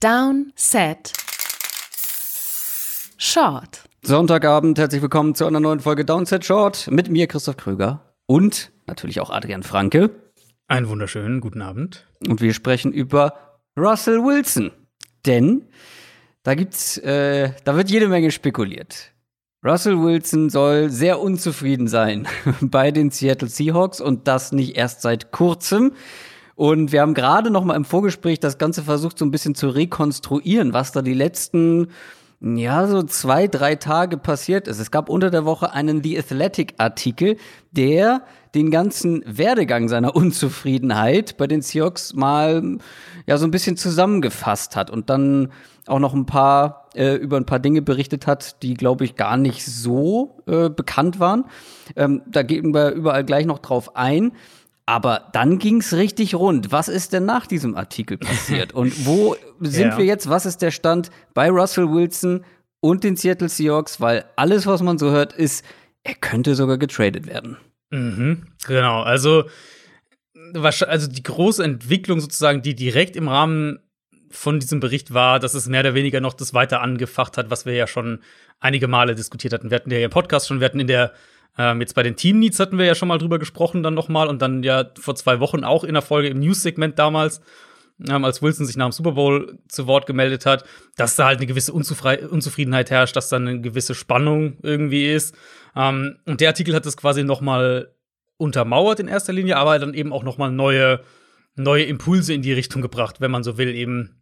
Down, Set, Short. Sonntagabend, herzlich willkommen zu einer neuen Folge Downset Short mit mir, Christoph Kröger und natürlich auch Adrian Franke. Einen wunderschönen guten Abend. Und wir sprechen über Russell Wilson. Denn da gibt's, äh, da wird jede Menge spekuliert. Russell Wilson soll sehr unzufrieden sein bei den Seattle Seahawks und das nicht erst seit kurzem. Und wir haben gerade noch mal im Vorgespräch das Ganze versucht, so ein bisschen zu rekonstruieren, was da die letzten ja, so zwei, drei Tage passiert ist. Es gab unter der Woche einen The Athletic-Artikel, der den ganzen Werdegang seiner Unzufriedenheit bei den Seahawks mal ja so ein bisschen zusammengefasst hat und dann auch noch ein paar äh, über ein paar Dinge berichtet hat, die glaube ich gar nicht so äh, bekannt waren. Ähm, da gehen wir überall gleich noch drauf ein. Aber dann ging's richtig rund. Was ist denn nach diesem Artikel passiert? Und wo sind ja. wir jetzt? Was ist der Stand bei Russell Wilson und den Seattle Seahawks? Weil alles, was man so hört, ist, er könnte sogar getradet werden. Mhm, genau. Also, also die große Entwicklung sozusagen, die direkt im Rahmen von diesem Bericht war, dass es mehr oder weniger noch das weiter angefacht hat, was wir ja schon einige Male diskutiert hatten. Wir hatten ja im Podcast schon, wir hatten in der ähm, jetzt bei den Team Needs hatten wir ja schon mal drüber gesprochen, dann nochmal und dann ja vor zwei Wochen auch in der Folge im News-Segment damals, ähm, als Wilson sich nach dem Super Bowl zu Wort gemeldet hat, dass da halt eine gewisse Unzufri Unzufriedenheit herrscht, dass da eine gewisse Spannung irgendwie ist. Ähm, und der Artikel hat das quasi nochmal untermauert in erster Linie, aber dann eben auch nochmal neue, neue Impulse in die Richtung gebracht, wenn man so will, eben.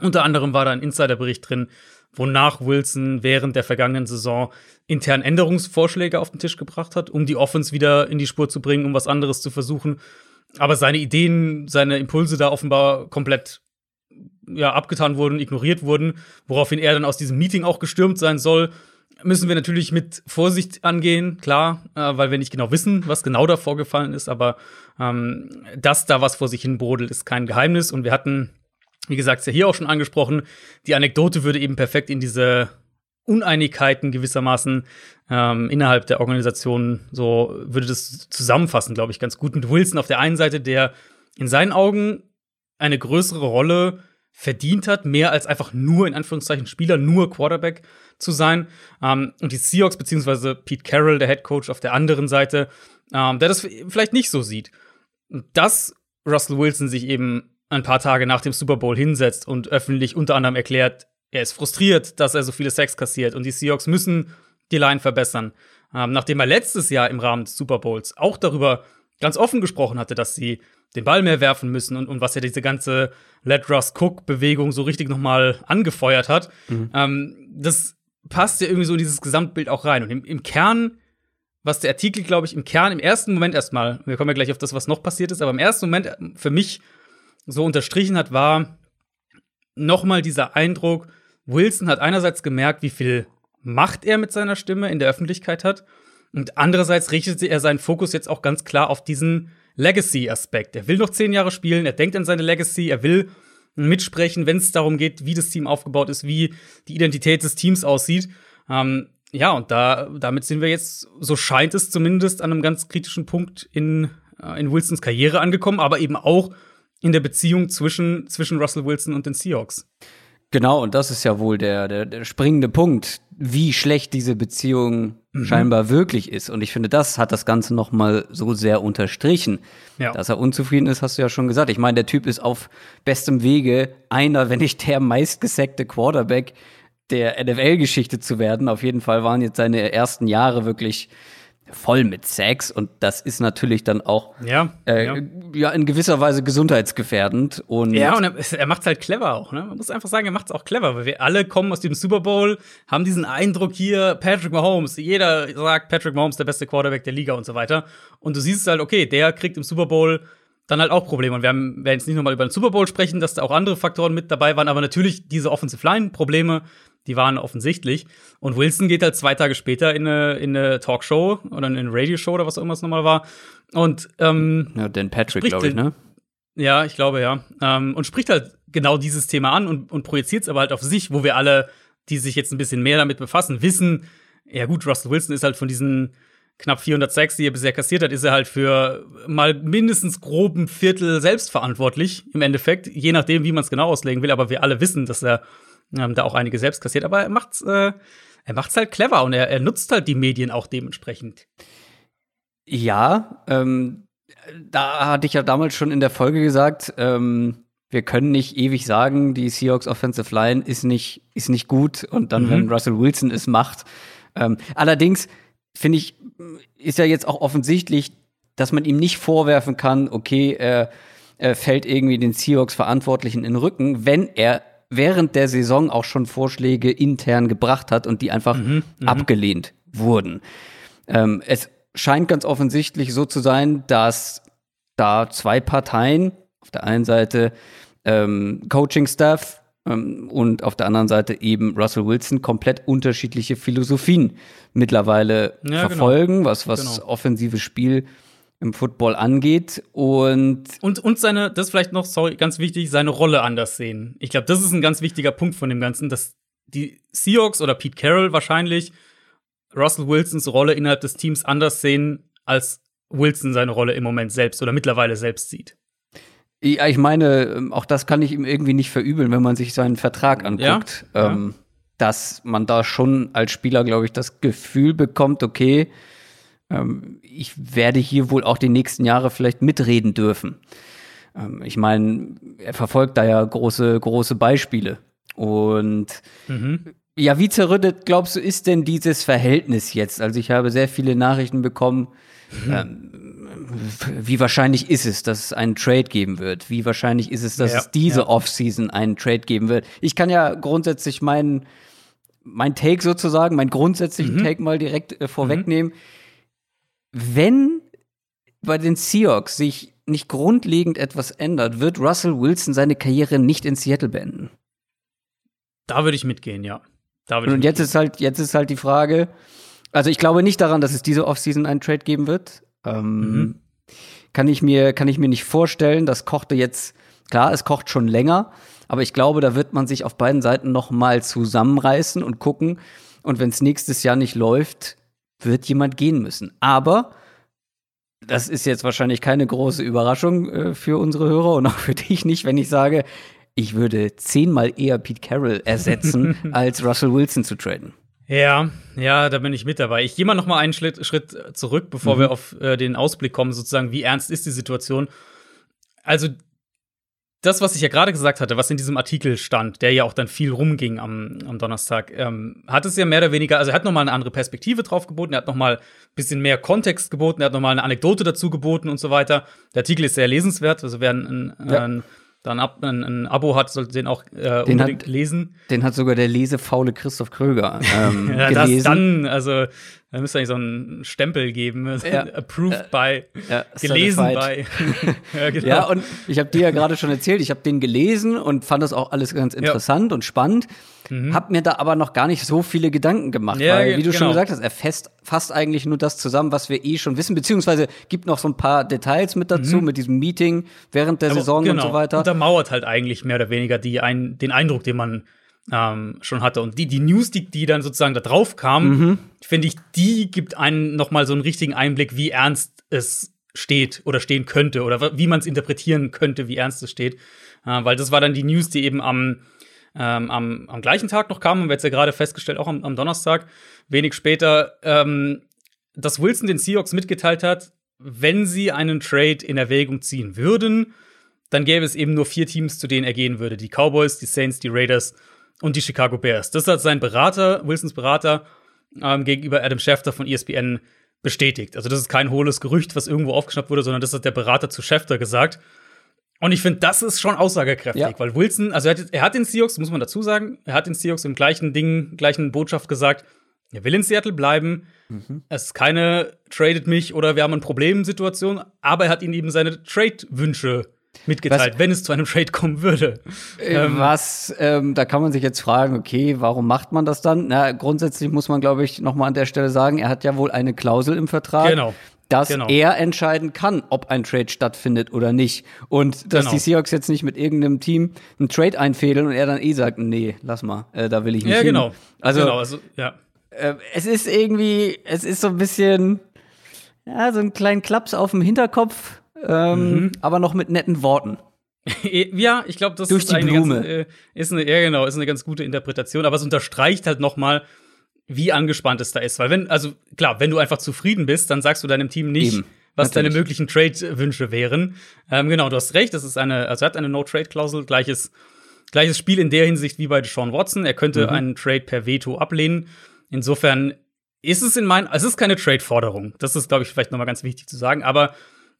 Unter anderem war da ein Insiderbericht drin, wonach Wilson während der vergangenen Saison intern Änderungsvorschläge auf den Tisch gebracht hat, um die Offense wieder in die Spur zu bringen, um was anderes zu versuchen. Aber seine Ideen, seine Impulse da offenbar komplett ja, abgetan wurden, ignoriert wurden, woraufhin er dann aus diesem Meeting auch gestürmt sein soll. Müssen wir natürlich mit Vorsicht angehen, klar, äh, weil wir nicht genau wissen, was genau da vorgefallen ist, aber ähm, dass da was vor sich hin brodelt, ist kein Geheimnis. Und wir hatten wie gesagt, ist ja hier auch schon angesprochen. Die Anekdote würde eben perfekt in diese Uneinigkeiten gewissermaßen ähm, innerhalb der Organisation so würde das zusammenfassen, glaube ich, ganz gut. Mit Wilson auf der einen Seite, der in seinen Augen eine größere Rolle verdient hat, mehr als einfach nur in Anführungszeichen Spieler, nur Quarterback zu sein. Ähm, und die Seahawks beziehungsweise Pete Carroll, der Head Coach, auf der anderen Seite, ähm, der das vielleicht nicht so sieht. Dass Russell Wilson sich eben ein paar Tage nach dem Super Bowl hinsetzt und öffentlich unter anderem erklärt, er ist frustriert, dass er so viele Sex kassiert und die Seahawks müssen die Line verbessern. Ähm, nachdem er letztes Jahr im Rahmen des Super Bowls auch darüber ganz offen gesprochen hatte, dass sie den Ball mehr werfen müssen und, und was ja diese ganze Let Russ Cook Bewegung so richtig nochmal angefeuert hat. Mhm. Ähm, das passt ja irgendwie so in dieses Gesamtbild auch rein. Und im, im Kern, was der Artikel, glaube ich, im Kern, im ersten Moment erstmal, wir kommen ja gleich auf das, was noch passiert ist, aber im ersten Moment für mich so unterstrichen hat, war nochmal dieser Eindruck, Wilson hat einerseits gemerkt, wie viel Macht er mit seiner Stimme in der Öffentlichkeit hat. Und andererseits richtete er seinen Fokus jetzt auch ganz klar auf diesen Legacy-Aspekt. Er will noch zehn Jahre spielen, er denkt an seine Legacy, er will mitsprechen, wenn es darum geht, wie das Team aufgebaut ist, wie die Identität des Teams aussieht. Ähm, ja, und da, damit sind wir jetzt, so scheint es zumindest, an einem ganz kritischen Punkt in, äh, in Wilsons Karriere angekommen, aber eben auch in der Beziehung zwischen, zwischen Russell Wilson und den Seahawks. Genau, und das ist ja wohl der, der, der springende Punkt, wie schlecht diese Beziehung mhm. scheinbar wirklich ist. Und ich finde, das hat das Ganze noch mal so sehr unterstrichen. Ja. Dass er unzufrieden ist, hast du ja schon gesagt. Ich meine, der Typ ist auf bestem Wege, einer, wenn nicht der meistgesackte Quarterback der NFL-Geschichte zu werden. Auf jeden Fall waren jetzt seine ersten Jahre wirklich voll mit Sex und das ist natürlich dann auch ja, äh, ja. ja in gewisser Weise gesundheitsgefährdend und ja und er, er macht halt clever auch ne man muss einfach sagen er macht es auch clever weil wir alle kommen aus dem Super Bowl haben diesen Eindruck hier Patrick Mahomes jeder sagt Patrick Mahomes der beste Quarterback der Liga und so weiter und du siehst halt okay der kriegt im Super Bowl dann halt auch Probleme. Und wir haben, werden jetzt nicht nochmal über den Super Bowl sprechen, dass da auch andere Faktoren mit dabei waren, aber natürlich diese Offensive Line-Probleme, die waren offensichtlich. Und Wilson geht halt zwei Tage später in eine, in eine Talkshow oder in eine Radioshow oder was auch immer es nochmal war. Und ähm, ja, Dan Patrick, glaube ich, ne? Ja, ich glaube, ja. Ähm, und spricht halt genau dieses Thema an und, und projiziert es aber halt auf sich, wo wir alle, die sich jetzt ein bisschen mehr damit befassen, wissen, ja gut, Russell Wilson ist halt von diesen knapp 406, die er bisher kassiert hat, ist er halt für mal mindestens groben Viertel selbstverantwortlich im Endeffekt, je nachdem, wie man es genau auslegen will. Aber wir alle wissen, dass er ähm, da auch einige selbst kassiert. Aber er macht's, äh, er macht's halt clever und er, er nutzt halt die Medien auch dementsprechend. Ja, ähm, da hatte ich ja damals schon in der Folge gesagt, ähm, wir können nicht ewig sagen, die Seahawks Offensive Line ist nicht, ist nicht gut und dann, mhm. wenn Russell Wilson es macht. Ähm, allerdings finde ich, ist ja jetzt auch offensichtlich, dass man ihm nicht vorwerfen kann, okay, er, er fällt irgendwie den Seahawks Verantwortlichen in den Rücken, wenn er während der Saison auch schon Vorschläge intern gebracht hat und die einfach mhm, mhm. abgelehnt wurden. Ähm, es scheint ganz offensichtlich so zu sein, dass da zwei Parteien, auf der einen Seite ähm, Coaching-Staff und auf der anderen Seite eben Russell Wilson komplett unterschiedliche Philosophien mittlerweile ja, genau. verfolgen, genau. was, was genau. offensives Spiel im Football angeht und und und seine das vielleicht noch sorry ganz wichtig seine Rolle anders sehen. Ich glaube, das ist ein ganz wichtiger Punkt von dem ganzen, dass die Seahawks oder Pete Carroll wahrscheinlich Russell Wilsons Rolle innerhalb des Teams anders sehen als Wilson seine Rolle im Moment selbst oder mittlerweile selbst sieht. Ja, ich meine, ähm, auch das kann ich ihm irgendwie nicht verübeln, wenn man sich seinen Vertrag anguckt. Ja, ähm, ja. Dass man da schon als Spieler, glaube ich, das Gefühl bekommt, okay, ähm, ich werde hier wohl auch die nächsten Jahre vielleicht mitreden dürfen. Ähm, ich meine, er verfolgt da ja große, große Beispiele. Und mhm. ja, wie zerrüttet, glaubst du, ist denn dieses Verhältnis jetzt? Also ich habe sehr viele Nachrichten bekommen, mhm. ähm, wie wahrscheinlich ist es, dass es einen Trade geben wird? Wie wahrscheinlich ist es, dass ja, es diese ja. Offseason einen Trade geben wird? Ich kann ja grundsätzlich meinen mein Take sozusagen, meinen grundsätzlichen mhm. Take mal direkt äh, vorwegnehmen. Mhm. Wenn bei den Seahawks sich nicht grundlegend etwas ändert, wird Russell Wilson seine Karriere nicht in Seattle beenden. Da würde ich mitgehen, ja. und jetzt ist halt, jetzt ist halt die Frage, also ich glaube nicht daran, dass es diese Offseason einen Trade geben wird. Ähm, mhm. Kann ich mir, kann ich mir nicht vorstellen. Das kochte jetzt, klar, es kocht schon länger, aber ich glaube, da wird man sich auf beiden Seiten noch mal zusammenreißen und gucken. Und wenn es nächstes Jahr nicht läuft, wird jemand gehen müssen. Aber das ist jetzt wahrscheinlich keine große Überraschung äh, für unsere Hörer und auch für dich nicht, wenn ich sage, ich würde zehnmal eher Pete Carroll ersetzen, als Russell Wilson zu traden. Ja, ja, da bin ich mit dabei. Ich gehe mal noch mal einen Schritt, Schritt zurück, bevor mhm. wir auf äh, den Ausblick kommen, sozusagen, wie ernst ist die Situation. Also das, was ich ja gerade gesagt hatte, was in diesem Artikel stand, der ja auch dann viel rumging am, am Donnerstag, ähm, hat es ja mehr oder weniger, also er hat noch mal eine andere Perspektive drauf geboten, er hat noch mal ein bisschen mehr Kontext geboten, er hat noch mal eine Anekdote dazu geboten und so weiter. Der Artikel ist sehr lesenswert, also wer ein, ein, ja. ein dann ab, ein, ein, Abo hat, sollte den auch äh, den unbedingt hat, lesen. Den hat sogar der lesefaule Christoph Kröger ähm, ja, gelesen. Das dann, also da müsste eigentlich so einen Stempel geben, ja. approved by, ja, gelesen by. ja, genau. ja, und ich habe dir ja gerade schon erzählt, ich habe den gelesen und fand das auch alles ganz interessant und spannend. Mhm. Hab mir da aber noch gar nicht so viele Gedanken gemacht, ja, weil, wie du genau. schon gesagt hast, er fest, fasst eigentlich nur das zusammen, was wir eh schon wissen, beziehungsweise gibt noch so ein paar Details mit dazu, mhm. mit diesem Meeting während der aber, Saison genau. und so weiter. Untermauert halt eigentlich mehr oder weniger die ein, den Eindruck, den man ähm, schon hatte. Und die, die News, die, die dann sozusagen da drauf kam, mhm. finde ich, die gibt einen noch mal so einen richtigen Einblick, wie ernst es steht oder stehen könnte oder wie man es interpretieren könnte, wie ernst es steht. Äh, weil das war dann die News, die eben am ähm, am, am gleichen Tag noch kam, haben wir jetzt ja gerade festgestellt, auch am, am Donnerstag, wenig später, ähm, dass Wilson den Seahawks mitgeteilt hat, wenn sie einen Trade in Erwägung ziehen würden, dann gäbe es eben nur vier Teams, zu denen er gehen würde. Die Cowboys, die Saints, die Raiders und die Chicago Bears. Das hat sein Berater, Wilsons Berater, ähm, gegenüber Adam Schefter von ESPN bestätigt. Also das ist kein hohles Gerücht, was irgendwo aufgeschnappt wurde, sondern das hat der Berater zu Schefter gesagt. Und ich finde, das ist schon aussagekräftig, ja. weil Wilson, also er hat, er hat den Seahawks, muss man dazu sagen, er hat den Seahawks im gleichen Ding, gleichen Botschaft gesagt, er will in Seattle bleiben. Mhm. Es ist keine tradet mich oder wir haben ein Problem-Situation, aber er hat ihnen eben seine Trade-Wünsche mitgeteilt, was, wenn es zu einem Trade kommen würde. Äh, ähm, was, ähm, da kann man sich jetzt fragen, okay, warum macht man das dann? Na, grundsätzlich muss man, glaube ich, noch mal an der Stelle sagen, er hat ja wohl eine Klausel im Vertrag, genau dass genau. er entscheiden kann, ob ein Trade stattfindet oder nicht. Und dass genau. die Seahawks jetzt nicht mit irgendeinem Team einen Trade einfädeln und er dann eh sagt, nee, lass mal, äh, da will ich nicht ja, hin. Genau. Also, genau, also ja. Äh, es ist irgendwie, es ist so ein bisschen, ja, so einen kleinen Klaps auf dem Hinterkopf, ähm, mhm. aber noch mit netten Worten. ja, ich glaube, das Durch ist die eine Blume. Ganz, äh, ist eine, ja genau, ist eine ganz gute Interpretation, aber es unterstreicht halt noch mal, wie angespannt es da ist, weil wenn, also klar, wenn du einfach zufrieden bist, dann sagst du deinem Team nicht, Eben, was natürlich. deine möglichen Trade-Wünsche wären. Ähm, genau, du hast recht, das ist eine, also er hat eine No-Trade-Klausel, gleiches, gleiches Spiel in der Hinsicht wie bei Sean Watson. Er könnte mhm. einen Trade per Veto ablehnen. Insofern ist es in meinen, es ist keine Trade-Forderung. Das ist, glaube ich, vielleicht noch mal ganz wichtig zu sagen. Aber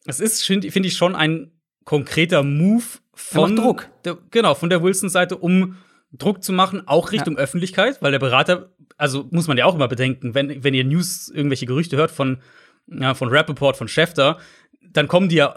es ist, finde find ich, schon ein konkreter Move von Druck. Der, genau, von der Wilson-Seite, um Druck zu machen, auch Richtung ja. Öffentlichkeit, weil der Berater, also muss man ja auch immer bedenken, wenn, wenn ihr News, irgendwelche Gerüchte hört von, ja, von Rappaport, von Schefter, dann kommen die ja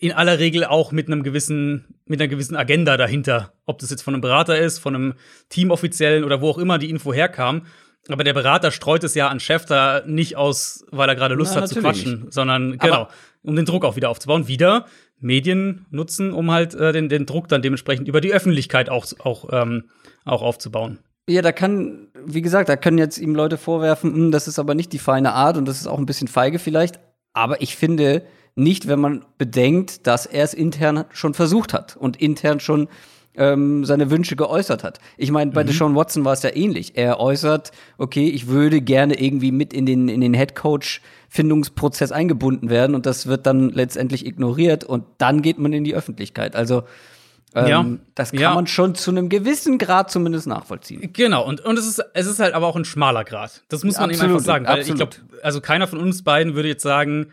in aller Regel auch mit einem gewissen, mit einer gewissen Agenda dahinter. Ob das jetzt von einem Berater ist, von einem Teamoffiziellen oder wo auch immer die Info herkam. Aber der Berater streut es ja an Schäfter nicht aus, weil er gerade Lust Na, hat zu quatschen, nicht. sondern genau, Aber um den Druck auch wieder aufzubauen. Wieder Medien nutzen, um halt äh, den, den Druck dann dementsprechend über die Öffentlichkeit auch, auch, ähm, auch aufzubauen. Ja, da kann, wie gesagt, da können jetzt ihm Leute vorwerfen, hm, das ist aber nicht die feine Art und das ist auch ein bisschen feige vielleicht. Aber ich finde nicht, wenn man bedenkt, dass er es intern schon versucht hat und intern schon ähm, seine Wünsche geäußert hat. Ich meine, bei mhm. Deshaun Watson war es ja ähnlich. Er äußert, okay, ich würde gerne irgendwie mit in den, in den Headcoach Findungsprozess eingebunden werden und das wird dann letztendlich ignoriert und dann geht man in die Öffentlichkeit. Also ähm, ja. das kann ja. man schon zu einem gewissen Grad zumindest nachvollziehen. Genau, und, und es, ist, es ist halt aber auch ein schmaler Grad. Das muss man absolut, eben einfach sagen. Weil absolut. ich glaube, also keiner von uns beiden würde jetzt sagen,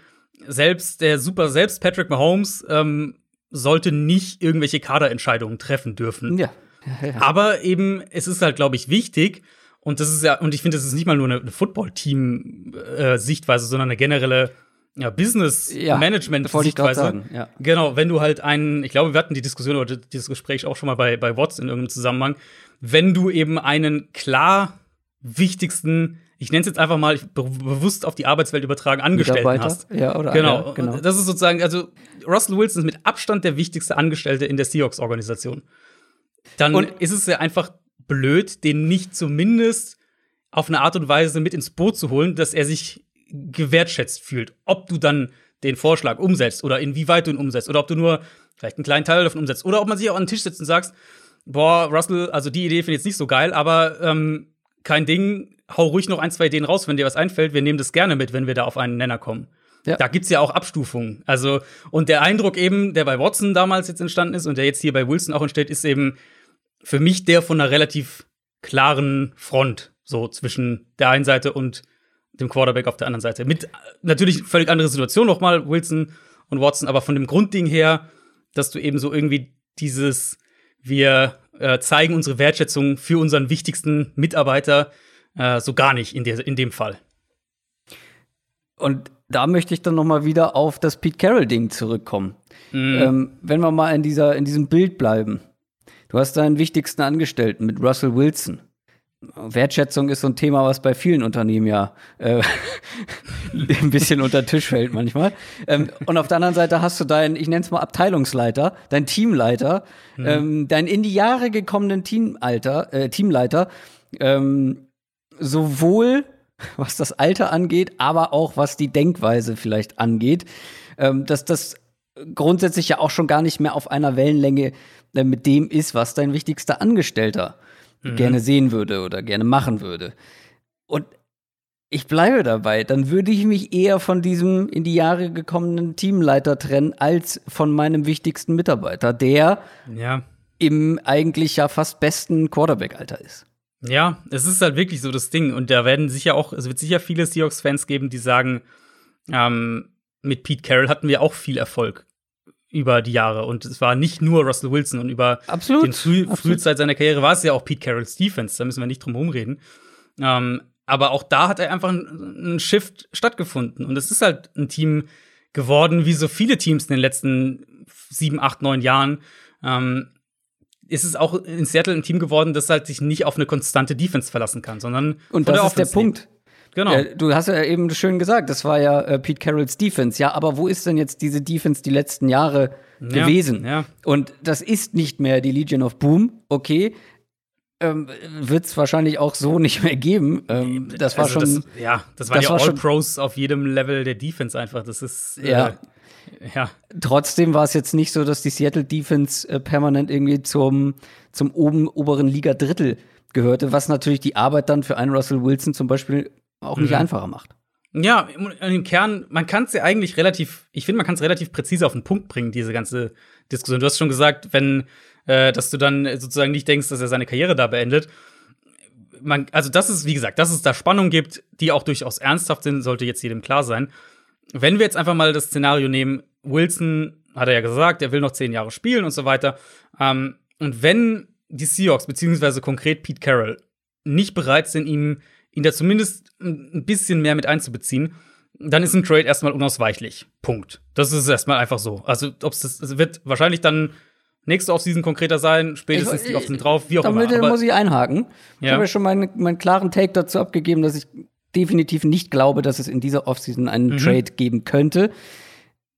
selbst der super, selbst Patrick Mahomes ähm, sollte nicht irgendwelche Kaderentscheidungen treffen dürfen. Ja. ja, ja. Aber eben, es ist halt, glaube ich, wichtig, und das ist ja, und ich finde, das ist nicht mal nur eine, eine Football-Team-Sichtweise, äh, sondern eine generelle ja, Business-Management-Sichtweise. Ja, ja. Genau, wenn du halt einen, ich glaube, wir hatten die Diskussion oder dieses Gespräch auch schon mal bei, bei Watts in irgendeinem Zusammenhang, wenn du eben einen klar wichtigsten ich nenne es jetzt einfach mal be bewusst auf die Arbeitswelt übertragen, Angestellten hast. Ja, oder genau. Ja, genau. Das ist sozusagen, also Russell Wilson ist mit Abstand der wichtigste Angestellte in der Seahawks-Organisation. Dann und ist es ja einfach blöd, den nicht zumindest auf eine Art und Weise mit ins Boot zu holen, dass er sich gewertschätzt fühlt. Ob du dann den Vorschlag umsetzt oder inwieweit du ihn umsetzt oder ob du nur vielleicht einen kleinen Teil davon umsetzt oder ob man sich auch an den Tisch setzt und sagst, boah, Russell, also die Idee finde ich jetzt nicht so geil, aber ähm, kein Ding, hau ruhig noch ein, zwei Ideen raus, wenn dir was einfällt. Wir nehmen das gerne mit, wenn wir da auf einen Nenner kommen. Ja. Da gibt's ja auch Abstufungen. Also, und der Eindruck eben, der bei Watson damals jetzt entstanden ist und der jetzt hier bei Wilson auch entsteht, ist eben für mich der von einer relativ klaren Front, so zwischen der einen Seite und dem Quarterback auf der anderen Seite. Mit natürlich völlig andere Situation nochmal, Wilson und Watson, aber von dem Grundding her, dass du eben so irgendwie dieses, wir äh, zeigen unsere Wertschätzung für unseren wichtigsten Mitarbeiter äh, so gar nicht in, der, in dem Fall. Und da möchte ich dann noch mal wieder auf das Pete Carroll-Ding zurückkommen. Mm. Ähm, wenn wir mal in, dieser, in diesem Bild bleiben. Du hast deinen wichtigsten Angestellten mit Russell Wilson. Wertschätzung ist so ein Thema, was bei vielen Unternehmen ja äh, ein bisschen unter den Tisch fällt manchmal. Ähm, und auf der anderen Seite hast du deinen, ich nenne es mal Abteilungsleiter, dein Teamleiter, mhm. ähm, deinen in die Jahre gekommenen Teamalter, äh, Teamleiter, ähm, sowohl was das Alter angeht, aber auch was die Denkweise vielleicht angeht, ähm, dass das grundsätzlich ja auch schon gar nicht mehr auf einer Wellenlänge äh, mit dem ist, was dein wichtigster Angestellter mhm. gerne sehen würde oder gerne machen würde. Und ich bleibe dabei, dann würde ich mich eher von diesem in die Jahre gekommenen Teamleiter trennen, als von meinem wichtigsten Mitarbeiter, der ja. im eigentlich ja fast besten Quarterback-Alter ist. Ja, es ist halt wirklich so das Ding. Und da werden sicher auch, es wird sicher viele Seahawks-Fans geben, die sagen, ähm, mit Pete Carroll hatten wir auch viel Erfolg über die Jahre. Und es war nicht nur Russell Wilson und über absolut, den Früh absolut. Frühzeit seiner Karriere war es ja auch Pete Carrolls Defense, da müssen wir nicht drum herum reden. Ähm, aber auch da hat er einfach ein, ein Shift stattgefunden. Und es ist halt ein Team geworden, wie so viele Teams in den letzten sieben, acht, neun Jahren. Ähm, ist es auch in Seattle ein Team geworden, das halt sich nicht auf eine konstante Defense verlassen kann, sondern und das ist der Punkt. Genau. Ja, du hast ja eben schön gesagt, das war ja äh, Pete Carrolls Defense. Ja, aber wo ist denn jetzt diese Defense die letzten Jahre gewesen? Ja, ja. Und das ist nicht mehr die Legion of Boom, okay. Ähm, wird es wahrscheinlich auch so nicht mehr geben. Ähm, das war also schon. Das, ja, das waren das ja All-Pros auf jedem Level der Defense einfach. Das ist. Äh, ja. Ja. Trotzdem war es jetzt nicht so, dass die Seattle Defense äh, permanent irgendwie zum, zum oben, oberen Liga-Drittel gehörte, was natürlich die Arbeit dann für einen Russell Wilson zum Beispiel auch nicht mhm. einfacher macht. Ja, im Kern, man kann es ja eigentlich relativ, ich finde, man kann es relativ präzise auf den Punkt bringen, diese ganze Diskussion. Du hast schon gesagt, wenn, äh, dass du dann sozusagen nicht denkst, dass er seine Karriere da beendet. Man, also das ist, wie gesagt, dass es da Spannung gibt, die auch durchaus ernsthaft sind, sollte jetzt jedem klar sein. Wenn wir jetzt einfach mal das Szenario nehmen, Wilson hat er ja gesagt, er will noch zehn Jahre spielen und so weiter. Ähm, und wenn die Seahawks, beziehungsweise konkret Pete Carroll, nicht bereit sind, ihm ihn da zumindest ein bisschen mehr mit einzubeziehen, dann ist ein Trade erstmal unausweichlich. Punkt. Das ist erstmal einfach so. Also, ob es das wird wahrscheinlich dann nächste Offseason konkreter sein, spätestens ich, die Offseason drauf, wie auch damit immer. Damit muss ich einhaken. Ich habe ja schon meinen, meinen klaren Take dazu abgegeben, dass ich definitiv nicht glaube, dass es in dieser Offseason einen mhm. Trade geben könnte.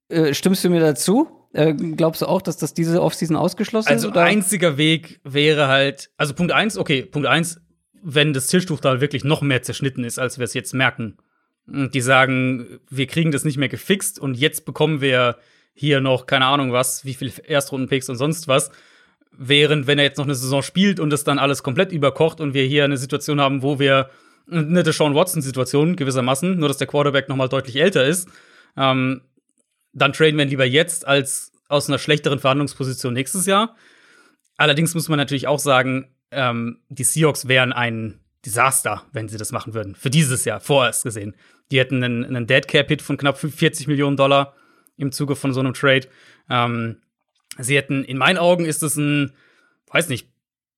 Äh, stimmst du mir dazu? Äh, glaubst du auch, dass das diese Offseason ausgeschlossen also, ist? Also einziger Weg wäre halt, also Punkt eins, okay, Punkt eins, wenn das Tischtuch da wirklich noch mehr zerschnitten ist, als wir es jetzt merken. Und die sagen, wir kriegen das nicht mehr gefixt und jetzt bekommen wir hier noch, keine Ahnung was, wie viel Erstrundenpicks und sonst was. Während, wenn er jetzt noch eine Saison spielt und das dann alles komplett überkocht und wir hier eine Situation haben, wo wir eine Deshaun Watson-Situation gewissermaßen, nur dass der Quarterback noch mal deutlich älter ist, ähm, dann traden wir ihn lieber jetzt als aus einer schlechteren Verhandlungsposition nächstes Jahr. Allerdings muss man natürlich auch sagen, ähm, die Seahawks wären ein Desaster, wenn sie das machen würden. Für dieses Jahr, vorerst gesehen. Die hätten einen, einen Dead Cap Hit von knapp 40 Millionen Dollar im Zuge von so einem Trade. Ähm, sie hätten, in meinen Augen ist es ein, weiß nicht,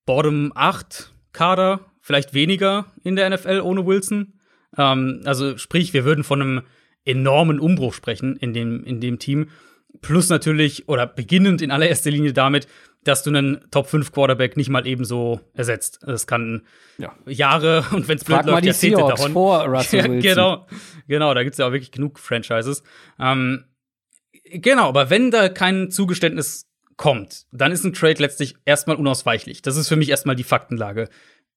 Bottom 8 Kader, vielleicht weniger in der NFL ohne Wilson. Ähm, also sprich, wir würden von einem enormen Umbruch sprechen in dem, in dem Team. Plus natürlich, oder beginnend in allererster Linie damit, dass du einen Top 5 Quarterback nicht mal ebenso ersetzt. Das kann ja. Jahre und wenn es blöd läuft, Jahrzehnte dauern. vor Russell Wilson. genau, genau, da gibt es ja auch wirklich genug Franchises. Ähm, genau, aber wenn da kein Zugeständnis kommt, dann ist ein Trade letztlich erstmal unausweichlich. Das ist für mich erstmal die Faktenlage.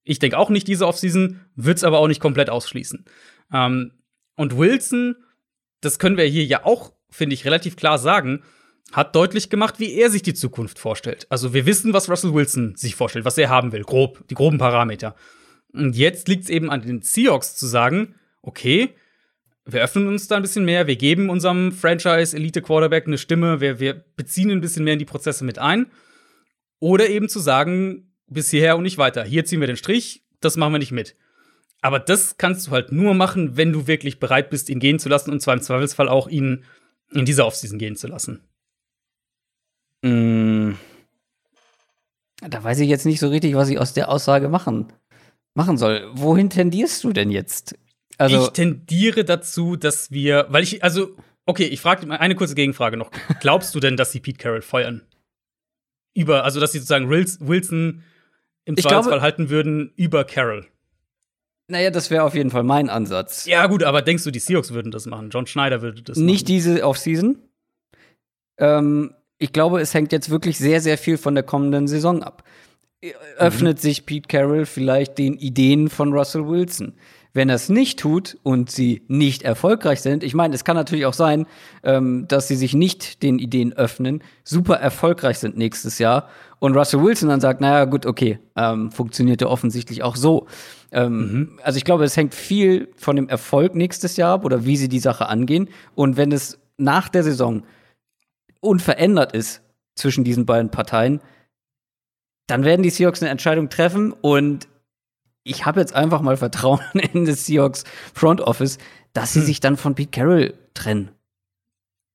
Ich denke auch nicht diese Offseason, wird es aber auch nicht komplett ausschließen. Ähm, und Wilson, das können wir hier ja auch, finde ich, relativ klar sagen, hat deutlich gemacht, wie er sich die Zukunft vorstellt. Also wir wissen, was Russell Wilson sich vorstellt, was er haben will, grob, die groben Parameter. Und jetzt liegt es eben an den Seahawks zu sagen, okay, wir öffnen uns da ein bisschen mehr, wir geben unserem Franchise-Elite-Quarterback eine Stimme, wir, wir beziehen ein bisschen mehr in die Prozesse mit ein. Oder eben zu sagen, bis hierher und nicht weiter. Hier ziehen wir den Strich, das machen wir nicht mit. Aber das kannst du halt nur machen, wenn du wirklich bereit bist, ihn gehen zu lassen und zwar im Zweifelsfall auch ihn in dieser Offseason gehen zu lassen. Mm. Da weiß ich jetzt nicht so richtig, was ich aus der Aussage machen, machen soll. Wohin tendierst du denn jetzt? Also ich tendiere dazu, dass wir, weil ich, also, okay, ich frage eine kurze Gegenfrage noch. Glaubst du denn, dass sie Pete Carroll feuern? Über, also, dass sie sozusagen Wilson im Zweifelsfall halten würden über Carroll? Naja, das wäre auf jeden Fall mein Ansatz. Ja, gut, aber denkst du, die Seahawks würden das machen? John Schneider würde das machen? Nicht diese Offseason. Ähm, ich glaube, es hängt jetzt wirklich sehr, sehr viel von der kommenden Saison ab. Öffnet mhm. sich Pete Carroll vielleicht den Ideen von Russell Wilson? Wenn er es nicht tut und sie nicht erfolgreich sind, ich meine, es kann natürlich auch sein, ähm, dass sie sich nicht den Ideen öffnen, super erfolgreich sind nächstes Jahr und Russell Wilson dann sagt, naja, gut, okay, ähm, funktionierte offensichtlich auch so. Ähm, mhm. Also ich glaube, es hängt viel von dem Erfolg nächstes Jahr ab oder wie sie die Sache angehen. Und wenn es nach der Saison unverändert ist zwischen diesen beiden Parteien, dann werden die Seahawks eine Entscheidung treffen und ich habe jetzt einfach mal Vertrauen in das Seahawks Front Office, dass sie hm. sich dann von Pete Carroll trennen.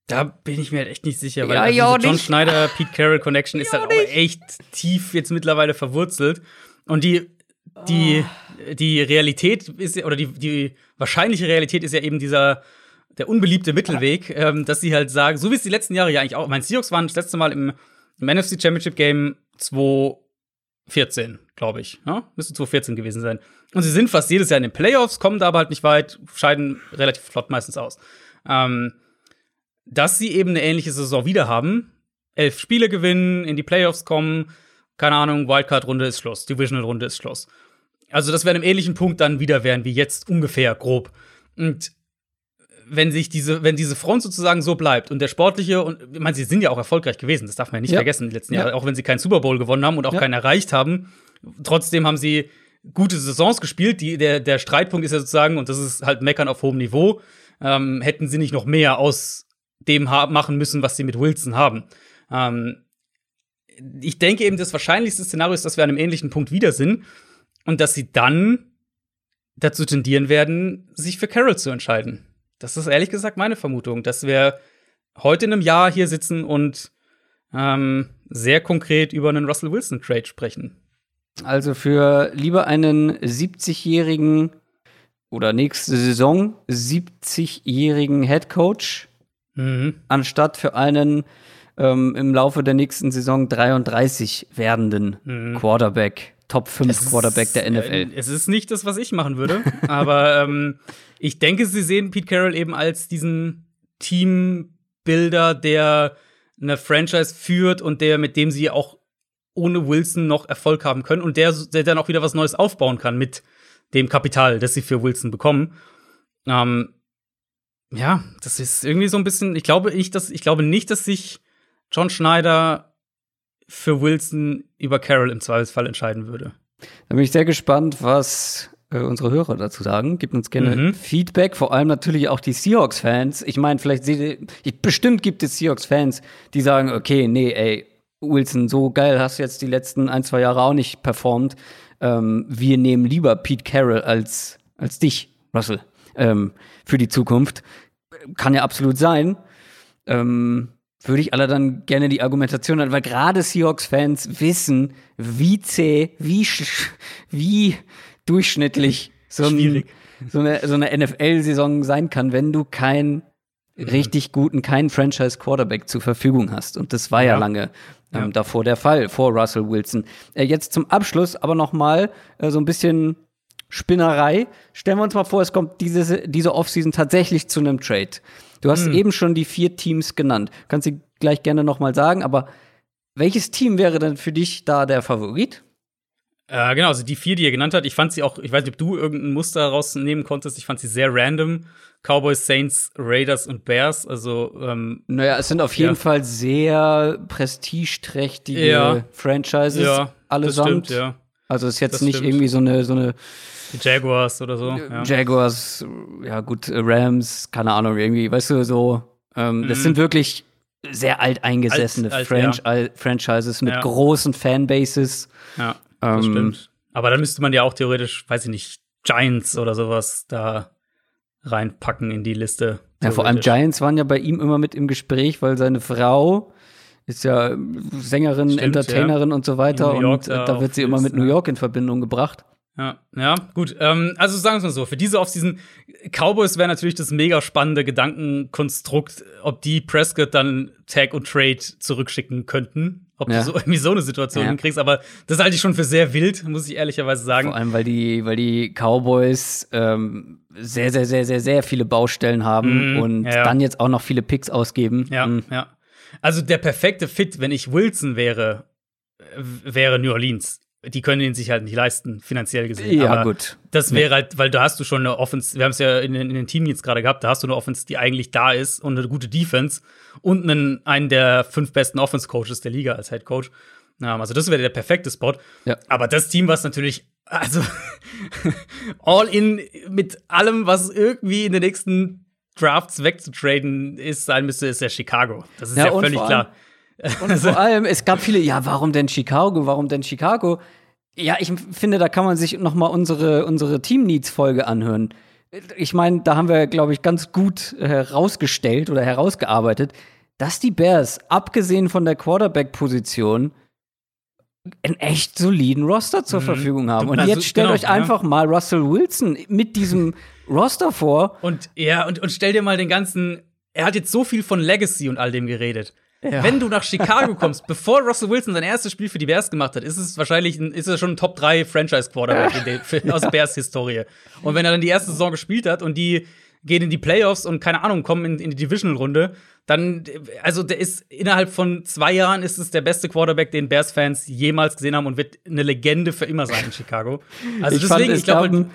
Da bin ich mir halt echt nicht sicher, weil ja, also diese John Schneider Pete Carroll Connection ist ja, halt auch nicht. echt tief jetzt mittlerweile verwurzelt und die die oh. die Realität ist oder die die wahrscheinliche Realität ist ja eben dieser der unbeliebte Mittelweg, ja. ähm, dass sie halt sagen, so wie es die letzten Jahre ja eigentlich auch. Mein Seahawks waren das letzte Mal im, im NFC Championship Game 2014, glaube ich. Ja? Müsste 2014 gewesen sein. Und sie sind fast jedes Jahr in den Playoffs, kommen da aber halt nicht weit, scheiden relativ flott meistens aus. Ähm, dass sie eben eine ähnliche Saison wieder haben, elf Spiele gewinnen, in die Playoffs kommen, keine Ahnung, Wildcard-Runde ist Schluss, Divisional-Runde ist Schluss. Also, dass wir an einem ähnlichen Punkt dann wieder wären wie jetzt ungefähr grob. Und wenn sich diese, wenn diese Front sozusagen so bleibt und der sportliche und ich meine, sie sind ja auch erfolgreich gewesen, das darf man ja nicht Ja. vergessen in den letzten Ja. Jahren, auch wenn sie keinen Super Bowl gewonnen haben und auch Ja. keinen erreicht haben. Trotzdem haben sie gute Saisons gespielt. Die, der, der Streitpunkt ist ja sozusagen, und das ist halt Meckern auf hohem Niveau, ähm, hätten sie nicht noch mehr aus dem machen müssen, was sie mit Wilson haben. Ähm, ich denke eben, das wahrscheinlichste Szenario ist, dass wir an einem ähnlichen Punkt wieder sind und dass sie dann dazu tendieren werden, sich für Carroll zu entscheiden. Das ist ehrlich gesagt meine Vermutung, dass wir heute in einem Jahr hier sitzen und ähm, sehr konkret über einen Russell Wilson Trade sprechen. Also für lieber einen 70-jährigen oder nächste Saison 70-jährigen Head Coach Mhm. anstatt für einen ähm, im Laufe der nächsten Saison 33 werdenden Quarterback, Top 5 Quarterback der NFL. Äh, Es ist nicht das, was ich machen würde, aber ähm, ich denke, sie sehen Pete Carroll eben als diesen Teambuilder, der eine Franchise führt und der, mit dem sie auch ohne Wilson noch Erfolg haben können und der, der dann auch wieder was Neues aufbauen kann mit dem Kapital, das sie für Wilson bekommen. Ähm, ja, das ist irgendwie so ein bisschen, ich glaube, ich, dass, ich glaube nicht, dass sich John Schneider für Wilson über Carroll im Zweifelsfall entscheiden würde. Da bin ich sehr gespannt, was äh, unsere Hörer dazu sagen. Gebt uns gerne Mhm. Feedback, vor allem natürlich auch die Seahawks-Fans. Ich meine, vielleicht seht ihr, bestimmt gibt es Seahawks-Fans, die sagen, okay, nee, ey, Wilson, so geil hast du jetzt die letzten ein, zwei Jahre auch nicht performt. Ähm, wir nehmen lieber Pete Carroll als, als dich, Russell, ähm, für die Zukunft. Kann ja absolut sein. Ähm, würde ich alle dann gerne die Argumentation an, weil gerade Seahawks-Fans wissen, wie zäh, wie, wie durchschnittlich so, ein, so eine, so eine NFL-Saison sein kann, wenn du keinen richtig guten, keinen Franchise-Quarterback zur Verfügung hast. Und das war ja, Ja. lange ähm, Ja. davor der Fall, vor Russell Wilson. Äh, jetzt zum Abschluss aber noch mal äh, so ein bisschen Spinnerei. Stellen wir uns mal vor, es kommt diese, diese Offseason tatsächlich zu einem Trade. Du hast eben schon die vier Teams genannt. Kannst sie gleich gerne noch mal sagen, aber welches Team wäre denn für dich da der Favorit? Äh, genau, also die vier, die ihr genannt habt, ich fand sie auch, ich weiß nicht, ob du irgendein Muster rausnehmen konntest, ich fand sie sehr random. Cowboys, Saints, Raiders und Bears, also ähm, Naja, es sind auf jeden Ja. Fall sehr prestigeträchtige Ja. Franchises ja, allesamt. stimmt, ja. Also es ist jetzt Das nicht stimmt. irgendwie so eine, so eine Die Jaguars oder so. Ja. Jaguars, ja gut, äh, Rams, keine Ahnung, irgendwie, weißt du, so. Ähm, Das sind wirklich sehr alteingesessene Mhm. Alt- alt, Franch Franchises mit Ja. großen Fanbases. Ja, das Ähm, stimmt. Aber dann müsste man ja auch theoretisch, weiß ich nicht, Giants oder sowas da reinpacken in die Liste. Ja, vor allem. Giants waren ja bei ihm immer mit im Gespräch, weil seine Frau ist ja Sängerin, Stimmt, Entertainerin und so weiter. Und äh, da da wird sie immer mit New ja. York in Verbindung gebracht. Ja, ja, gut. Ähm, also sagen wir es mal so, für diese Offseason, Cowboys wäre natürlich das mega spannende Gedankenkonstrukt, ob die Prescott dann Tag und Trade zurückschicken könnten. Ob Ja. du so irgendwie so eine Situation Ja. hinkriegst, aber das halte ich schon für sehr wild, muss ich ehrlicherweise sagen. Vor allem, weil die, weil die Cowboys ähm, sehr, sehr, sehr, sehr, sehr viele Baustellen haben Mhm, und ja, dann jetzt auch noch viele Picks ausgeben. Ja, Mhm. ja. Also der perfekte Fit, wenn ich Wilson wäre, wäre New Orleans. Die können ihn sich halt nicht leisten, finanziell gesehen. Ja, Aber gut. Das wäre halt, weil da hast du schon eine Offense, wir haben es ja in, den- in den Team jetzt gerade gehabt, da hast du eine Offense, die eigentlich da ist und eine gute Defense und einen, einen der fünf besten Offense-Coaches der Liga als Head Coach. Ähm, also das wäre der perfekte Spot. Ja. Aber das Team, was natürlich, also all in mit allem, was irgendwie in den nächsten Drafts wegzutraden ist, sein müsste, ist ja Chicago. Das ist Ja, ja, völlig klar. Und vor allem, es gab viele, ja, warum denn Chicago? Warum denn Chicago? Ja, ich finde, da kann man sich noch mal unsere, unsere Team-Needs-Folge anhören. Ich meine, da haben wir, glaube ich, ganz gut herausgestellt oder herausgearbeitet, dass die Bears, abgesehen von der Quarterback-Position, einen echt soliden Roster zur Verfügung haben. Und Also, jetzt stellt genau, euch ja. einfach mal Russell Wilson mit diesem Roster vor. Und ja, und, und stell dir mal den ganzen, er hat jetzt so viel von Legacy und all dem geredet. Ja. Wenn du nach Chicago kommst, bevor Russell Wilson sein erstes Spiel für die Bears gemacht hat, ist es wahrscheinlich ein, ist er schon ein Top 3 Franchise Quarterback für- aus Bears Historie. Und wenn er dann die erste Saison gespielt hat und die gehen in die Playoffs und keine Ahnung, kommen in, in die Divisional-Runde, dann, also der ist innerhalb von zwei Jahren ist es der beste Quarterback, den Bears-Fans jemals gesehen haben und wird eine Legende für immer sein in Chicago. Also Ich deswegen, fand, ich glaube,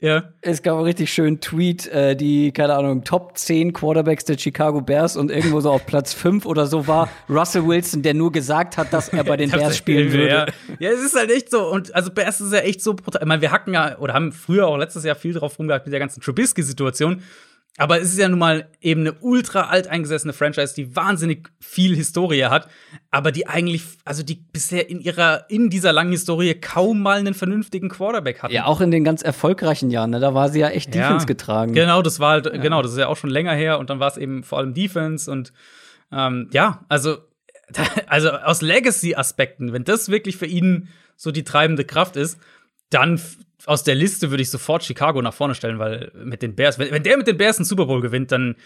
ja. Es gab einen richtig schönen Tweet, äh, die, keine Ahnung, Top 10 Quarterbacks der Chicago Bears und irgendwo so auf Platz 5 oder so war Russell Wilson, der nur gesagt hat, dass er bei den Bears spielen würde. Ja. ja, es ist halt echt so. Und also Bears ist ja echt so brutal. Ich meine, wir hacken ja oder haben früher auch letztes Jahr viel drauf rumgehabt mit der ganzen Trubisky-Situation. Aber es ist ja nun mal eben eine ultra alteingesessene Franchise, die wahnsinnig viel Historie hat, aber die eigentlich, also die bisher in ihrer, in dieser langen Historie kaum mal einen vernünftigen Quarterback hatten. Ja, auch in den ganz erfolgreichen Jahren, ne? da war sie ja echt Ja. Defense getragen. Genau, das war halt, genau, das ist ja auch schon länger her und dann war es eben vor allem Defense und ähm, ja, also, also aus Legacy-Aspekten, wenn das wirklich für ihn so die treibende Kraft ist, dann aus der Liste würde ich sofort Chicago nach vorne stellen, weil mit den Bears, wenn, wenn der mit den Bears einen Super Bowl gewinnt, dann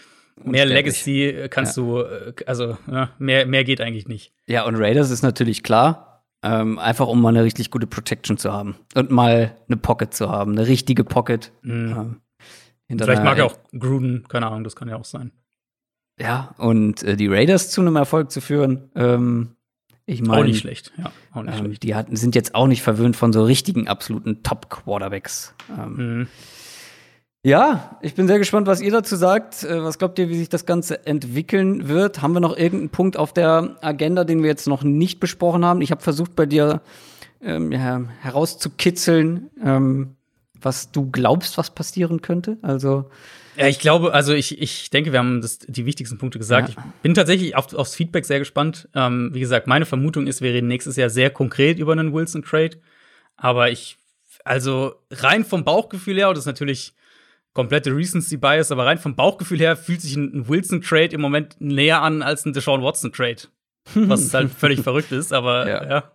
mehr. Legacy kannst du, äh, also ja, mehr, mehr geht eigentlich nicht. Ja, und Raiders ist natürlich klar, ähm, einfach um mal eine richtig gute Protection zu haben und mal eine Pocket zu haben, eine richtige Pocket. Ähm, Mhm. Vielleicht einer- mag er auch Gruden, keine Ahnung, das kann ja auch sein. Ja, und äh, die Raiders zu einem Erfolg zu führen, ähm, ich meine, auch nicht schlecht, ja, auch nicht ähm, schlecht. die hatten, sind jetzt auch nicht verwöhnt von so richtigen absoluten Top-Quarterbacks. Ähm, Mhm. Ja, ich bin sehr gespannt, was ihr dazu sagt. Äh, Was glaubt ihr, wie sich das Ganze entwickeln wird? Haben wir noch irgendeinen Punkt auf der Agenda, den wir jetzt noch nicht besprochen haben? Ich habe versucht, bei dir ähm, ja, herauszukitzeln, ähm, was du glaubst, was passieren könnte. Also, Ja, ich glaube, also ich, ich denke, wir haben das, die wichtigsten Punkte gesagt. Ja. Ich bin tatsächlich auf, aufs Feedback sehr gespannt. Ähm, wie gesagt, meine Vermutung ist, wir reden nächstes Jahr sehr konkret über einen Wilson-Trade. Aber ich, also rein vom Bauchgefühl her, und das ist natürlich komplette Recency-Bias, aber rein vom Bauchgefühl her fühlt sich ein, Wilson-Trade im Moment näher an als ein Deshaun Watson-Trade. Was halt völlig verrückt ist, aber ja.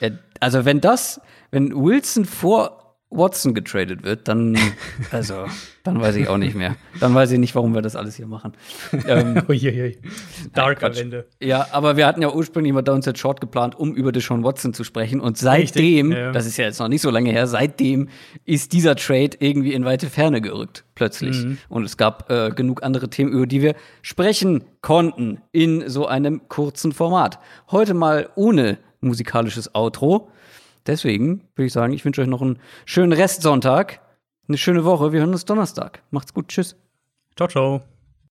ja, also wenn das, wenn Wilson vor Watson getradet wird, dann, also, dann weiß ich auch nicht mehr. Dann weiß ich nicht, warum wir das alles hier machen. ähm, Uiuiui. Darker Quatsch. Wende. Ja, aber wir hatten ja ursprünglich mal Downset Short geplant, um über Deshaun Watson zu sprechen. Und seitdem, ja. das ist ja jetzt noch nicht so lange her, seitdem ist dieser Trade irgendwie in weite Ferne gerückt, plötzlich. Mhm. Und es gab äh, genug andere Themen, über die wir sprechen konnten in so einem kurzen Format. Heute mal ohne musikalisches Outro. Deswegen würde ich sagen, ich wünsche euch noch einen schönen Restsonntag, eine schöne Woche. Wir hören uns Donnerstag. Macht's gut. Tschüss. Ciao, ciao.